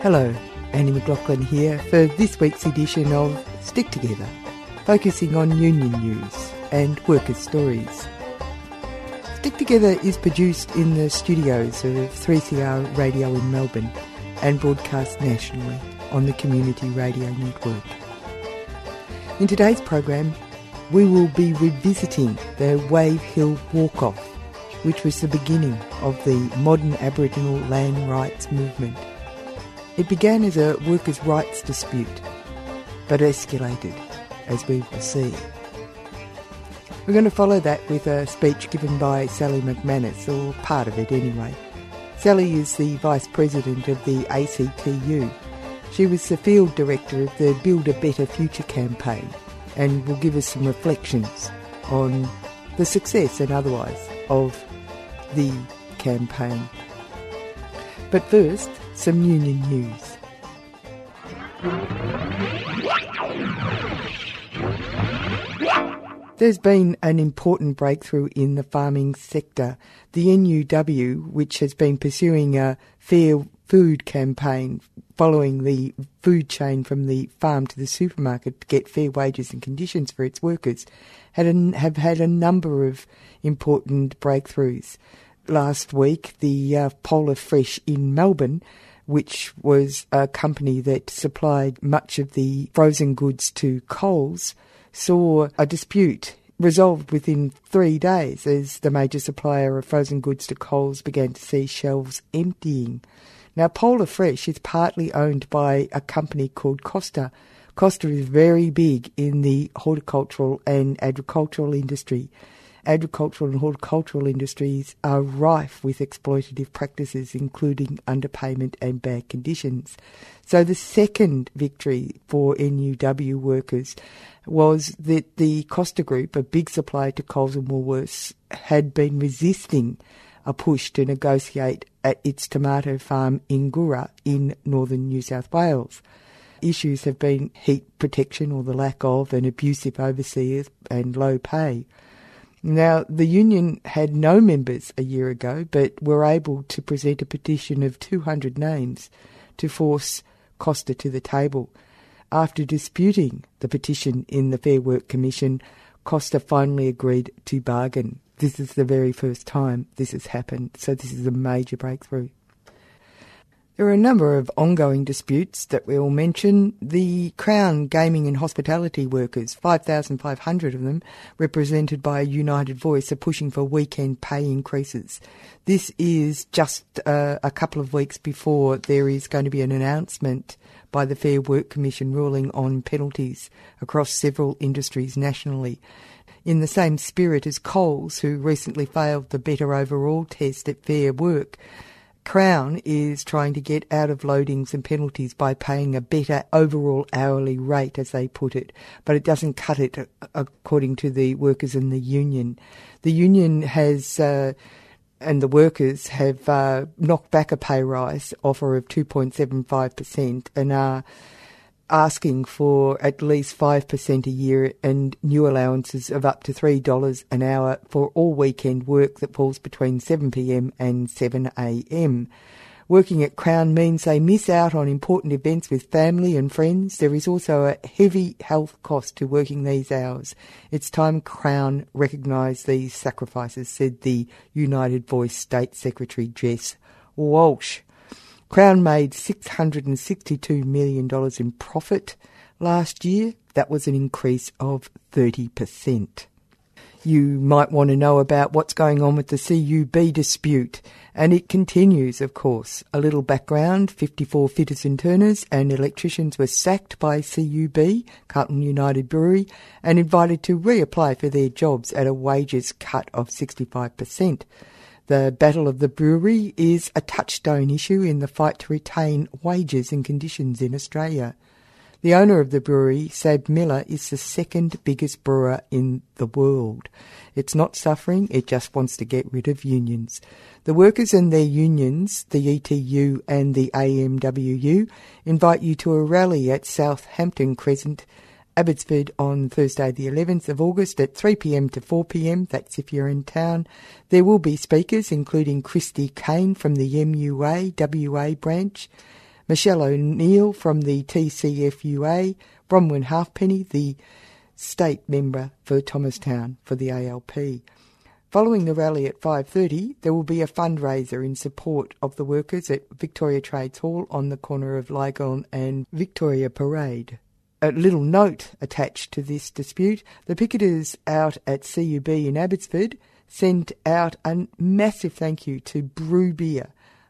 Hello, Annie McLaughlin here for this week's edition of Stick Together, focusing on union news and workers' stories. Stick Together is produced in the studios of 3CR Radio in Melbourne and broadcast nationally on the Community Radio Network. In today's program, we will be revisiting the Wave Hill Walk-Off, which was the beginning of the modern Aboriginal land rights movement. It began as a workers' rights dispute, but escalated, as we will see. We're going to follow that with a speech given by Sally McManus, or part of it anyway. Sally is the Vice President of the ACTU. She was the Field Director of the Build a Better Future campaign and will give us some reflections on the success and otherwise of the campaign. But first, some union news. There's been an important breakthrough in the farming sector. The NUW, which has been pursuing a fair food campaign following the food chain from the farm to the supermarket to get fair wages and conditions for its workers, had a, have had a number of important breakthroughs. Last week, the uh, Polar Fresh in Melbourne which was a company that supplied much of the frozen goods to Coles, saw a dispute resolved within three days as the major supplier of frozen goods to Coles began to see shelves emptying. Now, Polar Fresh is partly owned by a company called Costa. Costa is very big in the horticultural and agricultural industry. Agricultural and horticultural industries are rife with exploitative practices, including underpayment and bad conditions. So, the second victory for NUW workers was that the Costa Group, a big supplier to Coles and Woolworths, had been resisting a push to negotiate at its tomato farm in Guyra in northern New South Wales. Issues have been heat protection or the lack of, and abusive overseers and low pay. Now, the union had no members a year ago, but were able to present a petition of 200 names to force Costa to the table. After disputing the petition in the Fair Work Commission, Costa finally agreed to bargain. This is the very first time this has happened, so this is a major breakthrough. There are a number of ongoing disputes that we'll mention. The Crown Gaming and Hospitality workers, 5,500 of them, represented by a united voice, are pushing for weekend pay increases. This is just uh, a couple of weeks before there is going to be an announcement by the Fair Work Commission ruling on penalties across several industries nationally. In the same spirit as Coles, who recently failed the Better Overall test at Fair Work, Crown is trying to get out of loadings and penalties by paying a better overall hourly rate, as they put it, but it doesn't cut it according to the workers and the union. The union has. Uh, and the workers have uh, knocked back a pay rise offer of 2.75% and are asking for at least 5% a year and new allowances of up to $3 an hour for all weekend work that falls between 7pm and 7am. Working at Crown means they miss out on important events with family and friends. There is also a heavy health cost to working these hours. It's time Crown recognised these sacrifices, said the United Voice State Secretary Jess Walsh. Crown made $662 million in profit last year. That was an increase of 30%. You might want to know about what's going on with the CUB dispute. And it continues, of course. A little background 54 fitters and turners and electricians were sacked by CUB, Carlton United Brewery, and invited to reapply for their jobs at a wages cut of 65%. The Battle of the Brewery is a touchstone issue in the fight to retain wages and conditions in Australia. The owner of the brewery, SABMiller, is the second biggest brewer in the world. It's not suffering, it just wants to get rid of unions. The workers and their unions, the ETU and the AMWU, invite you to a rally at Southampton Crescent Abbotsford on Thursday, the 11th of August at 3 pm to 4 pm. That's if you're in town. There will be speakers, including Christy Cain from the MUA WA branch, Michelle O'Neill from the TCFUA, Bronwyn Halfpenny, the state member for Thomastown for the ALP. Following the rally at 5.30, there will be a fundraiser in support of the workers at Victoria Trades Hall on the corner of Lygon and Victoria Parade. A little note attached to this dispute, the picketers out at CUB in Abbotsford sent out a massive thank you to Broo Beer,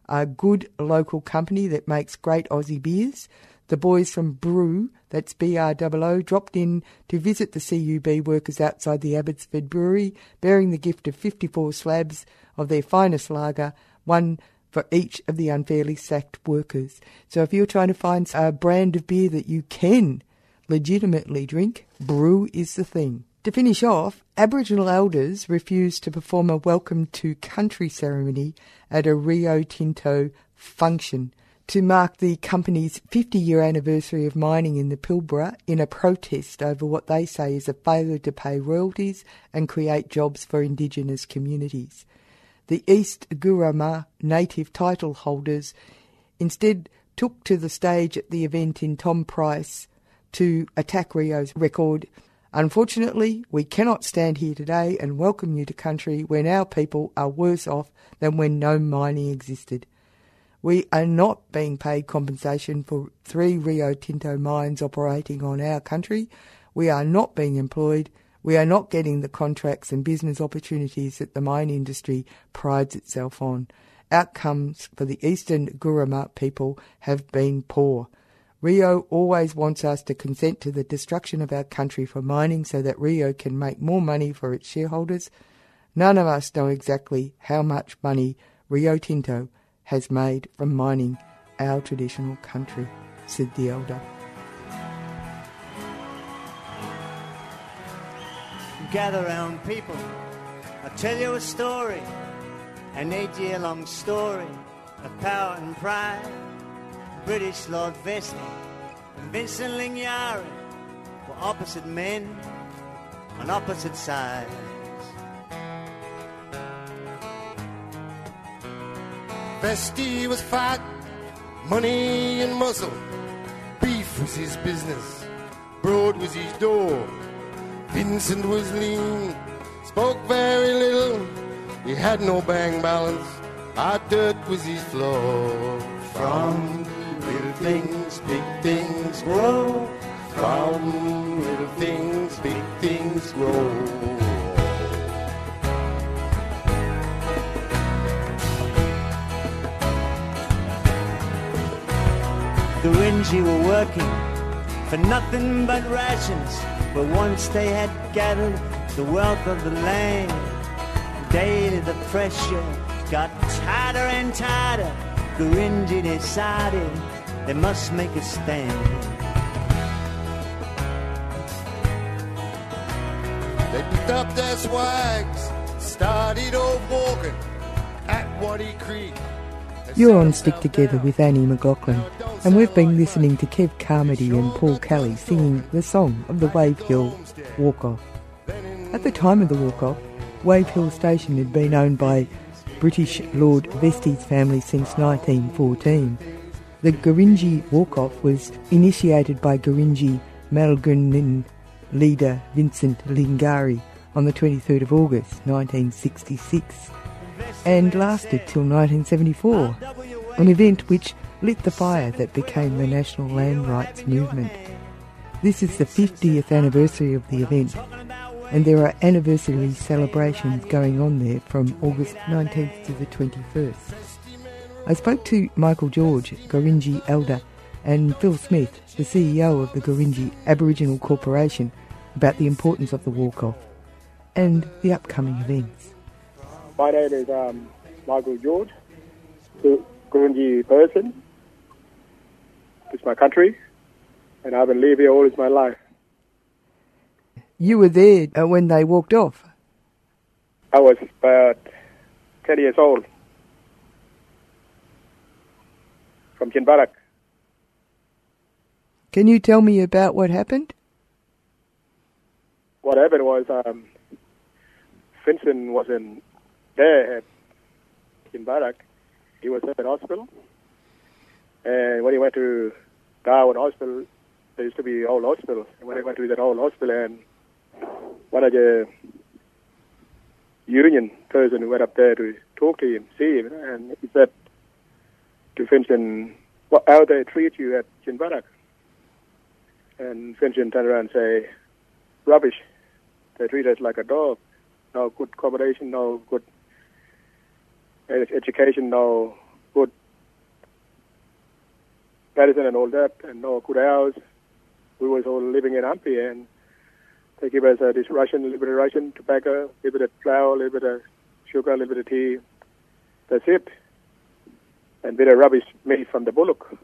a good local company that makes great Aussie beers. The boys from Broo, that's B-R-O-O, dropped in to visit the CUB workers outside the Abbotsford Brewery, bearing the gift of 54 slabs of their finest lager, one for each of the unfairly sacked workers. So if you're trying to find a brand of beer that you can legitimately drink, Broo is the thing. To finish off, Aboriginal elders refused to perform a welcome to country ceremony at a Rio Tinto function to mark the company's 50 year anniversary of mining in the Pilbara in a protest over what they say is a failure to pay royalties and create jobs for Indigenous communities. The East Guruma native title holders instead took to the stage at the event in Tom Price to attack Rio's record Unfortunately, we cannot stand here today and welcome you to country when our people are worse off than when no mining existed. We are not being paid compensation for three Rio Tinto mines operating on our country. We are not being employed. We are not getting the contracts and business opportunities that the mine industry prides itself on. Outcomes for the Eastern Guruma people have been poor. Rio always wants us to consent to the destruction of our country for mining so that Rio can make more money for its shareholders. None of us know exactly how much money Rio Tinto has made from mining our traditional country, said the elder. Gather round, people. I'll tell you a story, an eight year long story of power and pride British Lord Vestey and Vincent Lingiari were opposite men on opposite sides. Vestey was fat, money and muscle. Beef was his business, broad was his door. Vincent was lean, spoke very little. He had no bank balance, our dirt was his floor. From things, big things grow. From little things, big things grow. The Rinji were working for nothing but rations, but once they had gathered the wealth of the land, daily the pressure got tighter and tighter. The Rinji decided they must make a stand. They picked up their swags, started off walking at Wattie Creek. You're on Stick Together with Annie McLaughlin, and we've been listening to Kev Carmody and Paul Kelly singing the song of the Wave Hill Walk Off. At the time of the walk off, Wave Hill Station had been owned by British Lord Vestey's family since 1914 the Gurindji walk-off was initiated by Gurindji Malgunin leader Vincent Lingiari on the 23rd of August 1966 and lasted till 1974, an event which lit the fire that became the national land rights movement. This is the 50th anniversary of the event and there are anniversary celebrations going on there from August 19th to the 21st. I spoke to Michael George, Gurindji Elder, and Phil Smith, the CEO of the Gurindji Aboriginal Corporation, about the importance of the walk-off and the upcoming events. My name is um, Michael George, Gurindji person. It's my country, and I've been living here all my life. You were there uh, when they walked off? I was about 10 years old. From Jinbarak. Can you tell me about what happened? What happened was um, Vincent wasn't there at Jinbarak. He was at the hospital. And when he went to Darwin Hospital, there used to be old hospital. And when he went to that old hospital, and one of the union person who went up there to talk to him, see him, and he said Finson, well, how they treat you at Jinbarak. And Finson turned around and say, rubbish. They treat us like a dog. No good accommodation, no good education, no good medicine and all that, and no good house. We was all living in Ampi, and they give us uh, this Russian, a little bit of Russian tobacco, a little bit of flour, a little bit of sugar, a little bit of tea. That's it. And of rubbish made from the bullock.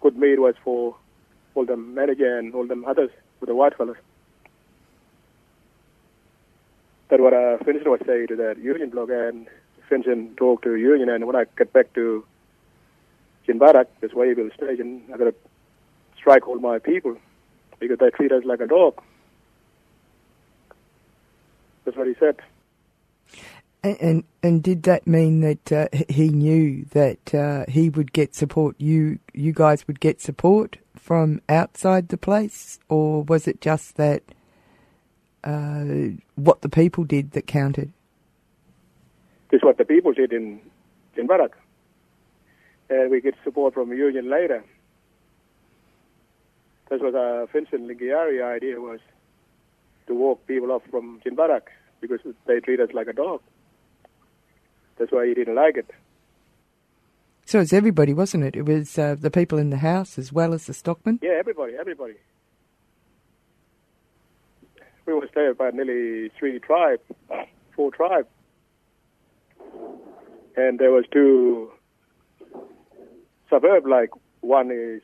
Good meat was for all the manager and all them others, for the white fellas. That's what uh, Finson was saying to that union block, and Finson talked to union, and when I get back to Jinbarak, this Wave Hill station, I got to strike all my people because they treat us like a dog. That's what he said. And, and and did that mean that uh, he knew that uh, he would get support? You you guys would get support from outside the place, or was it just that uh, what the people did that counted? This is what the people did in in Barak, And we get support from the union later. That's what uh, Vincent Lingiari idea was to walk people off from Jinbarak because they treat us like a dog. That's why he didn't like it. So it's everybody, wasn't it? It was uh, the people in the house as well as the stockmen. Yeah, everybody, everybody. We were there about nearly three tribes, four tribes, and there was two suburb. Like one is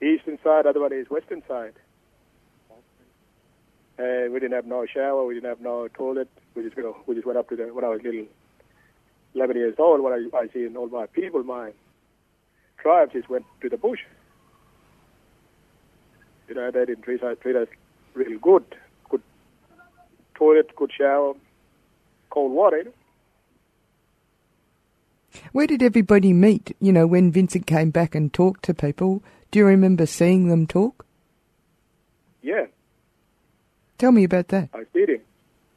eastern side, other one is western side. And we didn't have no shower, we didn't have no toilet. We just, you know, we just went up to the when I was little, eleven years old. When I, I seen all my people, my tribes, just went to the bush. You know, they didn't treat us, treat us really good. Good toilet, good shower, cold water. You know? Where did everybody meet? You know, when Vincent came back and talked to people, do you remember seeing them talk? Yeah, Tell me about that. I see him.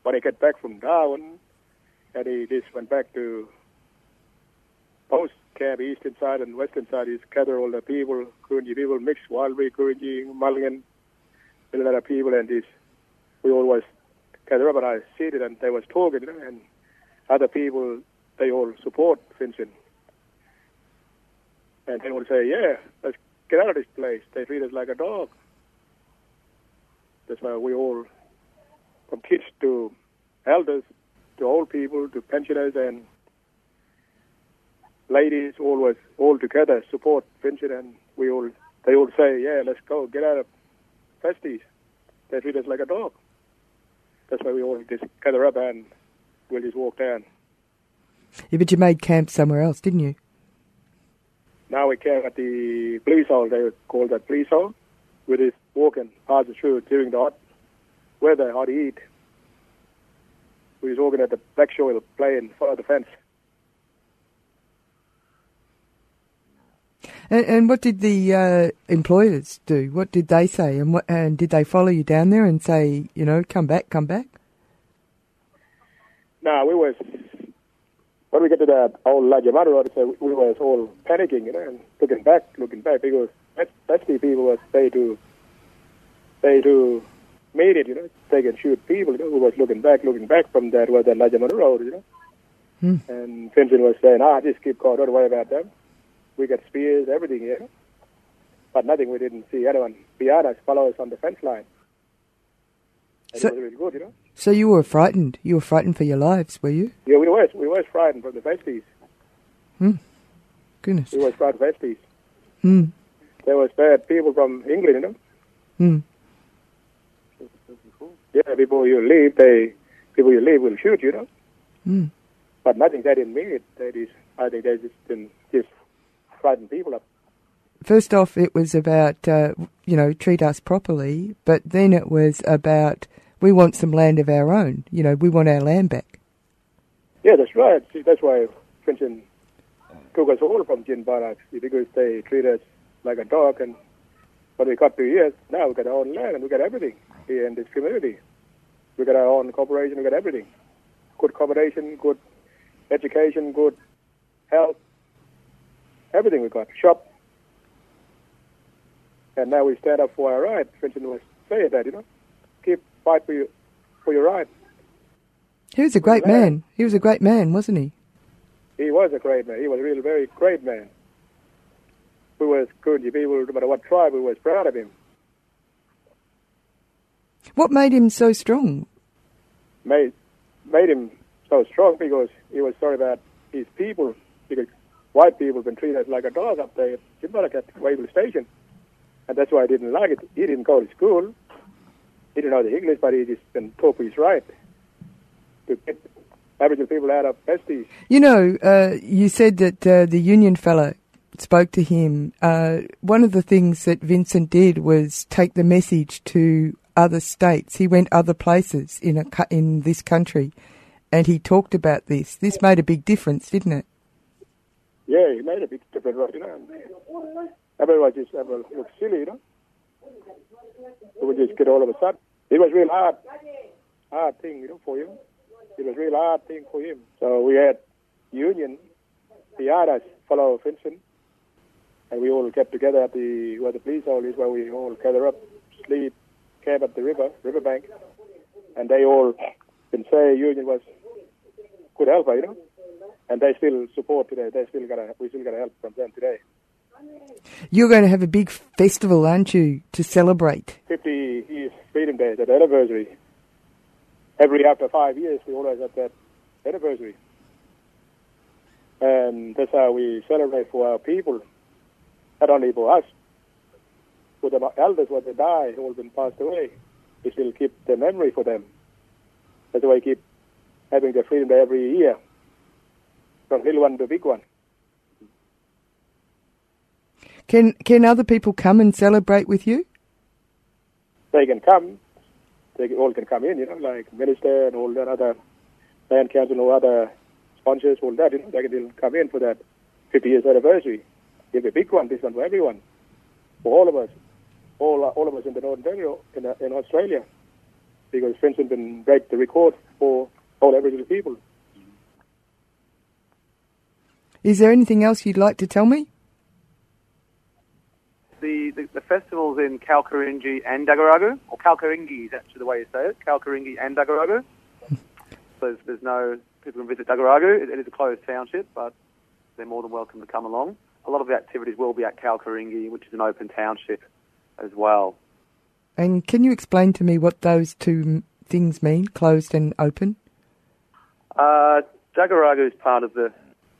When he got back from Darwin, and he just went back to post camp, eastern side and western side. He's gathered all the people, Gurindji people, mixed Walby, Gurindji, Mulligan, a lot of people, and this we always gathered up and I seated and they was talking, and other people they all support Vincent. And they would say, Yeah, let's get out of this place. They treat us like a dog. That's why we all, from kids to elders, to old people, to pensioners and ladies, always all together support Vincent, and we all they all say, "Yeah, let's go, get out of Festies." They treat us like a dog. That's why we all just gather up and we'll just walk down. Yeah, but you made camp somewhere else, didn't you? Now we camp at the police hall. They call that police hall. We his walking past the street during the hot weather, hot heat. We was walking at the black soil playing for the fence. And, and what did the uh, employers do? What did they say? And what, and did they follow you down there and say, you know, come back, come back? No, we was when we get to that old Lajamanu road, so we was all panicking, you know, and looking back, looking back because the people was they to they to made it, you know, they can shoot people, you know, we was looking back, looking back from that where the Lajamanu road, you know. Hmm. And Vincent was saying, ah, just keep calm, don't worry about them. We got spears, everything, you know. But nothing, we didn't see anyone beyond us, follow us on the fence line. And So- it was really good, you know. So you were frightened. You were frightened for your lives, were you? Yeah, we were. we were frightened from the Festies. Goodness. We were frightened Festies. Hmm. There was bad people from England, you know. Hmm. Yeah, people you leave, they people you leave will shoot, you know. Hmm. But nothing they didn't mean it. They just, I think they just didn't just frighten people up. First off, it was about, uh, you know, treat us properly, but then it was about we want some land of our own. You know, we want our land back. Yeah, that's right. See, that's why Vincent took us all from Gin Barracks because they treat us like a dog. And when we got two years, now we got our own land and we got everything here in this community. We got our own corporation, we got everything. Good accommodation, good education, good health, everything we got. Shop. And now we stand up for our right. Vincent was saying that, you know. Keep fight for, you, for your right. He was a great man. He was a great man, wasn't he? He was a great man. He was a really very great man. We was Gurindji people, no matter what tribe, we was proud of him. What made him so strong? Made made him so strong because he was sorry about his people. Because white people been treated like a dog up there at Jinbarak at Wave Hill Station. And that's why I didn't like it. He didn't go to school. He didn't know the English, but he just been taught his right to get Aboriginal people out of pesties. You know, uh, you said that uh, the union fella spoke to him. Uh, one of the things that Vincent did was take the message to other states. He went other places in a in this country, and he talked about this. This made a big difference, didn't it? Yeah, he made a big difference? You know, everyone just everyone looked silly, you know. It would just get all of a sudden. It was real hard, hard thing, you know, for him. It was real hard thing for him. So we had union behind us, follow Vincent, and we all get together at the where the police hall is, where we all gather up, sleep, camp at the river, riverbank, and they all can say union was good helper, you know, and they still support today. They still got we still got help from them today. You're going to have a big festival, aren't you, to celebrate? 50 years Freedom Day, that anniversary. Every after five years, we always have that anniversary. And that's how we celebrate for our people, not only for us, for the elders when they die, who have been passed away. We still keep the memory for them. That's why we keep having the Freedom Day every year, from little one to big one. Can can other people come and celebrate with you? They can come. They all can come in, you know, like minister and all that other land council all other sponsors, all that, you know, they can come in for that 50 years anniversary. Give a big one, this one for everyone, for all of us, all all of us in the Northern Territory, in, uh, in Australia, because Vincent been break the record for all Aboriginal people. Is there anything else you'd like to tell me? The, the, the festivals in Kalkarindji and Daguragu, or Kalkarindji is actually the way you say it, Kalkarindji and Daguragu. so there's, there's no, people can visit Daguragu, it, it is a closed township, but they're more than welcome to come along. A lot of the activities will be at Kalkarindji, which is an open township as well. And can you explain to me what those two things mean, closed and open? Uh, Daguragu is part of the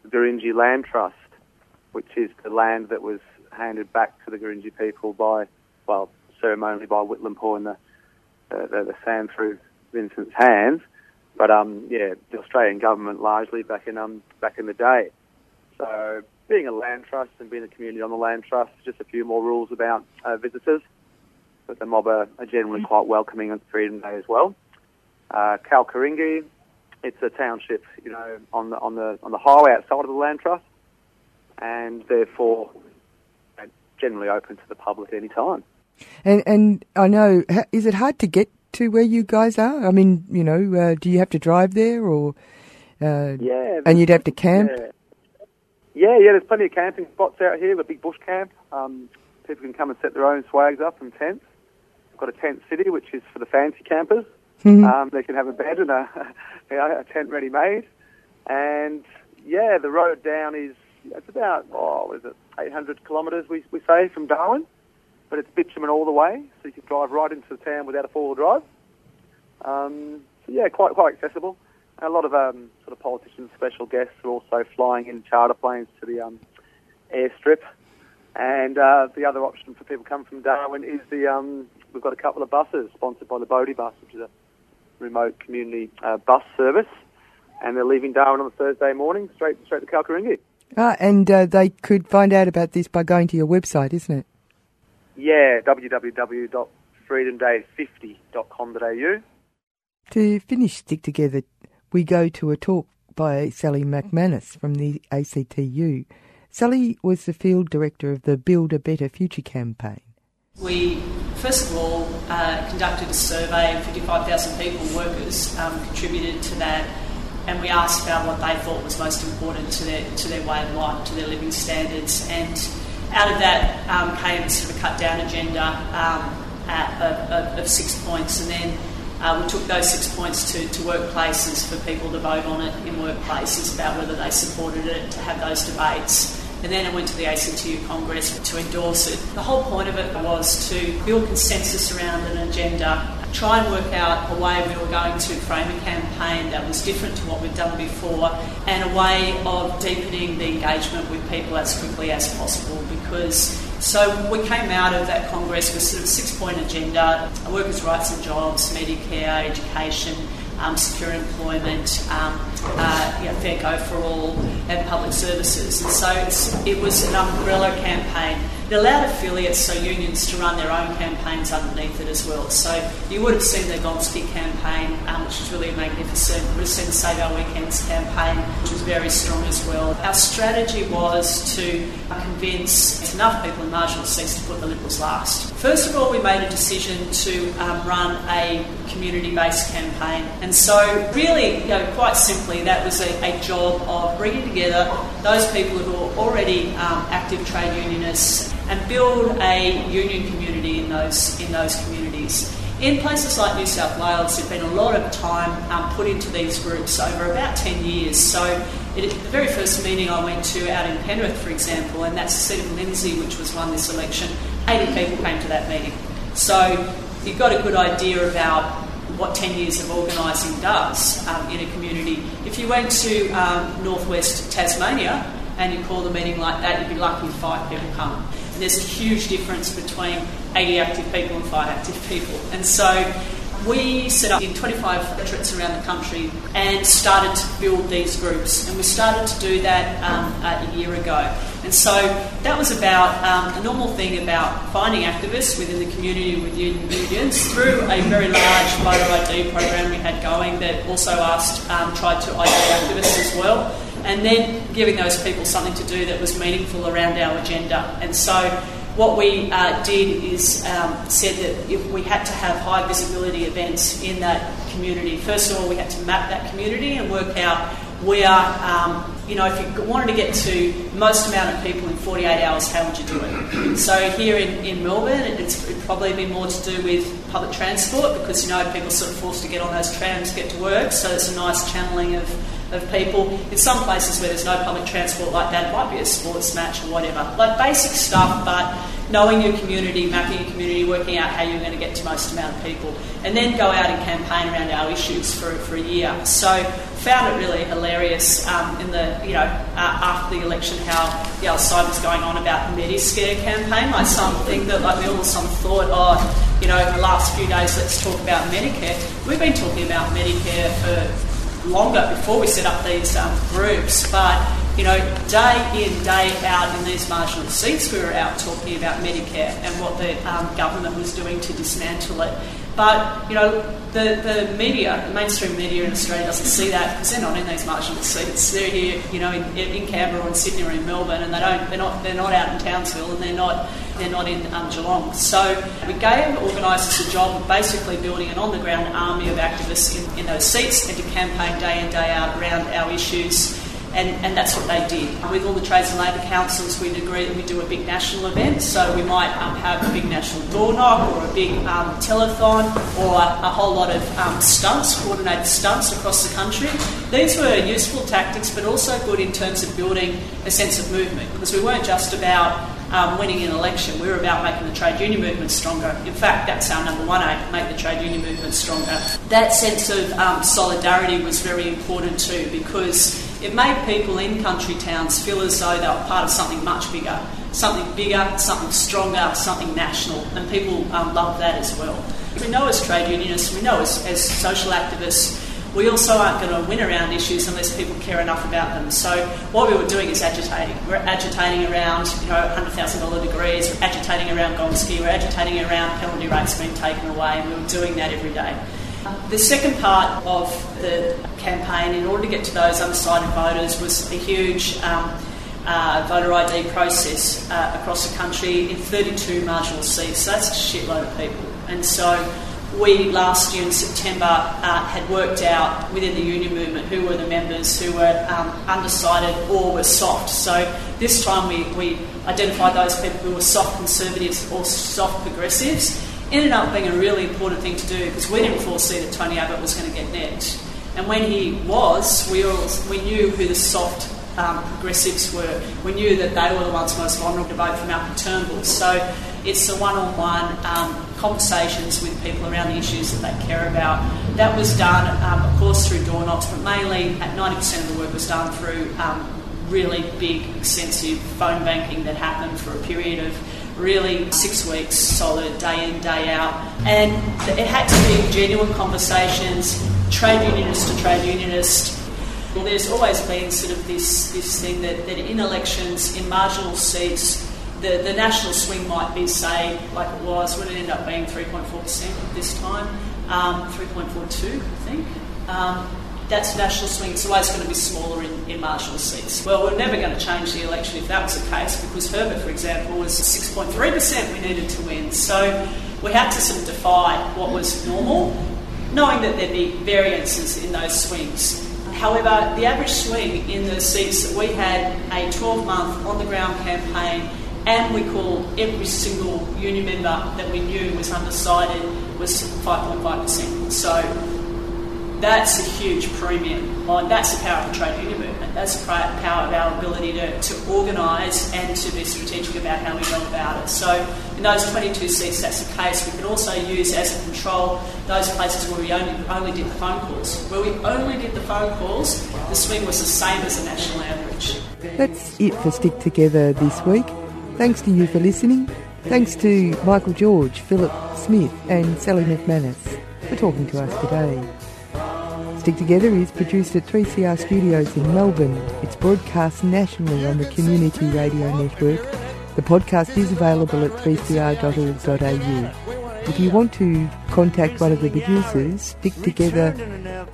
Gurindji Land Trust, which is the land that was handed back to the Gurindji people by, well, ceremonially by Whitlam in the, the, the, the sand through Vincent's hands. But um, yeah, the Australian government largely back in um, back in the day. So being a land trust and being a community on the land trust, just a few more rules about uh, visitors. But the mob are, are generally quite welcoming on Freedom Day as well. Uh, Kalkarindji, it's a township, you know, on the on the on the highway outside of the land trust, and therefore uh, generally open to the public any time. And and I know, is it hard to get to where you guys are? I mean, you know, uh, do you have to drive there, or uh, Yeah, and you'd have to camp? Yeah. Yeah, yeah. There's plenty of camping spots out here. A big bush camp. Um, people can come and set their own swags up and tents. We've got a tent city, which is for the fancy campers. Mhm. Um, they can have a bed and a, you know, a tent ready made. And yeah, the road down is it's about oh, is it 800 kilometres we we say from Darwin, but it's bitumen all the way, so you can drive right into the town without a four-wheel drive. Um, so yeah, quite quite accessible. A lot of um, sort of politicians, special guests are also flying in charter planes to the um, airstrip. And uh, the other option for people coming from Darwin is the um, we've got a couple of buses sponsored by the Bodhi Bus, which is a remote community uh, bus service, and they're leaving Darwin on a Thursday morning straight straight to Kalkarindji. Ah, and uh, they could find out about this by going to your website, isn't it? Yeah, www.freedomday50.com.au. To finish Stick Together, we go to a talk by Sally McManus from the ACTU. Sally was the field director of the Build a Better Future campaign. We, first of all, uh, conducted a survey of 55,000 people, workers, um, contributed to that, and we asked about what they thought was most important to their, to their way of life, to their living standards. And out of that um, came sort of a cut down agenda um, at, of, of, six points, and then uh, we took those six points to, to workplaces for people to vote on it in workplaces about whether they supported it, to have those debates and then I went to the ACTU Congress to endorse it. The whole point of it was to build consensus around an agenda, try and work out a way we were going to frame a campaign that was different to what we'd done before, and a way of deepening the engagement with people as quickly as possible because so we came out of that Congress with sort of six point agenda workers' rights and jobs, Medicare, education, um, secure employment, um, uh, you know, fair go for all, and public services. And so it was an umbrella campaign. It allowed affiliates, so unions, to run their own campaigns underneath it as well. So you would have seen the Gonski campaign, um, which was really magnificent. You would have seen the Save Our Weekends campaign, which was very strong as well. Our strategy was to convince enough people in marginal seats to put the Liberals last. First of all, we made a decision to um, run a community-based campaign, and so really, you know, quite simply, that was a, a job of bringing together those people who are already um, active trade unionists and build a union community in those in those communities. In places like New South Wales, there's been a lot of time um, put into these groups over about 10 years. So, it, the very first meeting I went to out in Penrith, for example, and that's the seat of Lindsay, which was won this election, 80 people came to that meeting. So, you've got a good idea about what 10 years of organising does um, in a community. If you went to um, northwest Tasmania and you called a meeting like that, you'd be lucky if five people come. There's a huge difference between 80 active people and five active people. And so we set up in 25 electorates around the country and started to build these groups. And we started to do that um, a year ago. And so that was about um, a normal thing about finding activists within the community with unions through a very large voter ID program we had going that also asked, um, tried to ID activists as well. And then giving those people something to do that was meaningful around our agenda. And so what we uh, did is um, said that if we had to have high visibility events in that community, first of all, we had to map that community and work out where, um, you know, if you wanted to get to most amount of people in 48 hours, how would you do it? So here in, in Melbourne, it's it'd probably be more to do with public transport because, you know, people sort of forced to get on those trams to get to work, so it's a nice channeling of of people. In some places where there's no public transport like that, it might be a sports match or whatever. Like basic stuff, but knowing your community, mapping your community, working out how you're going to get to most amount of people, and then go out and campaign around our issues for, for a year. So found it really hilarious um, in the you know uh, after the election how the other side was going on about the Mediscare campaign, like something that like we all sudden thought, oh, you know, in the last few days let's talk about Medicare. We've been talking about Medicare for longer before we set up these um, groups, but you know, day in, day out in these marginal seats, we were out talking about Medicare and what the um, government was doing to dismantle it. But, you know, the, the media, the mainstream media in Australia doesn't see that because they're not in these marginal seats. They're here, you know, in, in Canberra or in Sydney or in Melbourne, and they don't, they're not, they're not out in Townsville, and they're not, they're not in um, Geelong. So we gave organisers a job of basically building an on-the-ground army of activists in, in those seats and to campaign day in, day out around our issues and, and that's what they did. With all the trades and labour councils, we'd agree that we do a big national event. So we might um, have a big national door knock or a big um, telethon or a, whole lot of um, stunts, coordinated stunts across the country. These were useful tactics, but also good in terms of building a sense of movement because we weren't just about um, winning an election. We were about making the trade union movement stronger. In fact, that's our number one aim, make the trade union movement stronger. That sense of um, solidarity was very important too because it made people in country towns feel as though they were part of something much bigger, something bigger, something stronger, something national, and people um, love that as well. We know as trade unionists, we know as, as social activists, we also aren't going to win around issues unless people care enough about them. So what we were doing is agitating. We're agitating around, you know, $100,000 degrees, we're agitating around Gonski, we're agitating around penalty rates being taken away, and we were doing that every day. The second part of the campaign in order to get to those undecided voters was a huge um, uh, voter ID process uh, across the country in 32 marginal seats. So that's a shitload of people. And so we last year in September uh, had worked out within the union movement who were the members who were um, undecided or were soft. So this time we, we identified those people who were soft conservatives or soft progressives. Ended up being a really important thing to do because we didn't foresee that Tony Abbott was going to get next. And when he was, we, all, we knew who the soft um, progressives were. We knew that they were the ones most vulnerable to vote for Malcolm Turnbull. So it's the one-on-one um, conversations with people around the issues that they care about. That was done, um, of course, through door knocks, but mainly at 90% of the work was done through um, really big, extensive phone banking that happened for a period of really six weeks solid, day in, day out. And it had to be genuine conversations, trade unionist to trade unionist. Well, there's always been sort of this, this thing that, that in elections, in marginal seats, the, the national swing might be, say, like it was, would it end up being 3.4% this time? Um, 3.42, I think. Um, that's national swing. It's always going to be smaller in, in marginal seats. Well, we're never going to change the election if that was the case, because Herbert, for example, was 6.3% we needed to win. So we had to sort of defy what was normal, knowing that there'd be variances in those swings. However, the average swing in the seats that we had a 12 month on the ground campaign and we called every single union member that we knew was undecided was 5.5%. So that's a huge premium. Like, that's the power of the trade union movement. That's the power of our ability to, to organise and to be strategic about how we go about it. So in those 22 seats, that's the case. We can also use as a control those places where we only, only did the phone calls. Where we only did the phone calls, the swing was the same as the national average. That's it for Stick Together this week. Thanks to you for listening. Thanks to Michael George, Philip Smith, and Sally McManus for talking to us today. Stick Together is produced at 3CR Studios in Melbourne. It's broadcast nationally on the Community Radio Network. The podcast is available at 3cr.org.au. If you want to contact one of the producers, stick together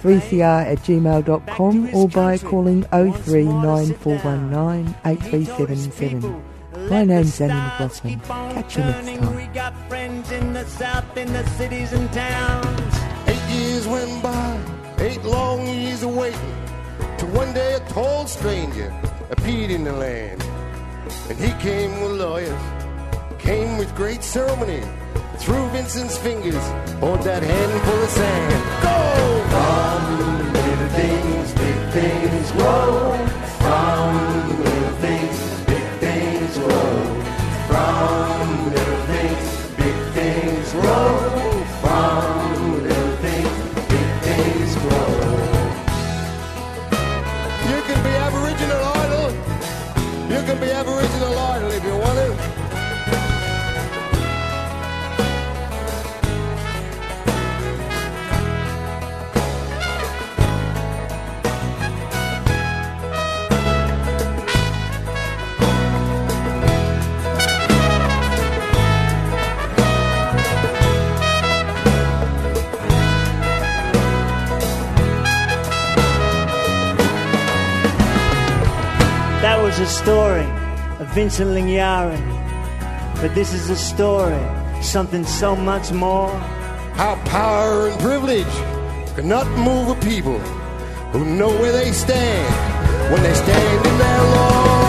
3cr at gmail.com or by calling 039419 8377. My name's Annie McLaughlin. Catch you next time. We got friends in the south, in the cities and towns. Eight years went by, eight long years of waiting, till one day a tall stranger appeared in the land. And he came with lawyers, came with great ceremony, through Vincent's fingers on that handful of sand. Go! From little things, big things grow. From Vincent Lingiari. But this is a story, something so much more. How power and privilege cannot move a people who know where they stand when they stand in their law.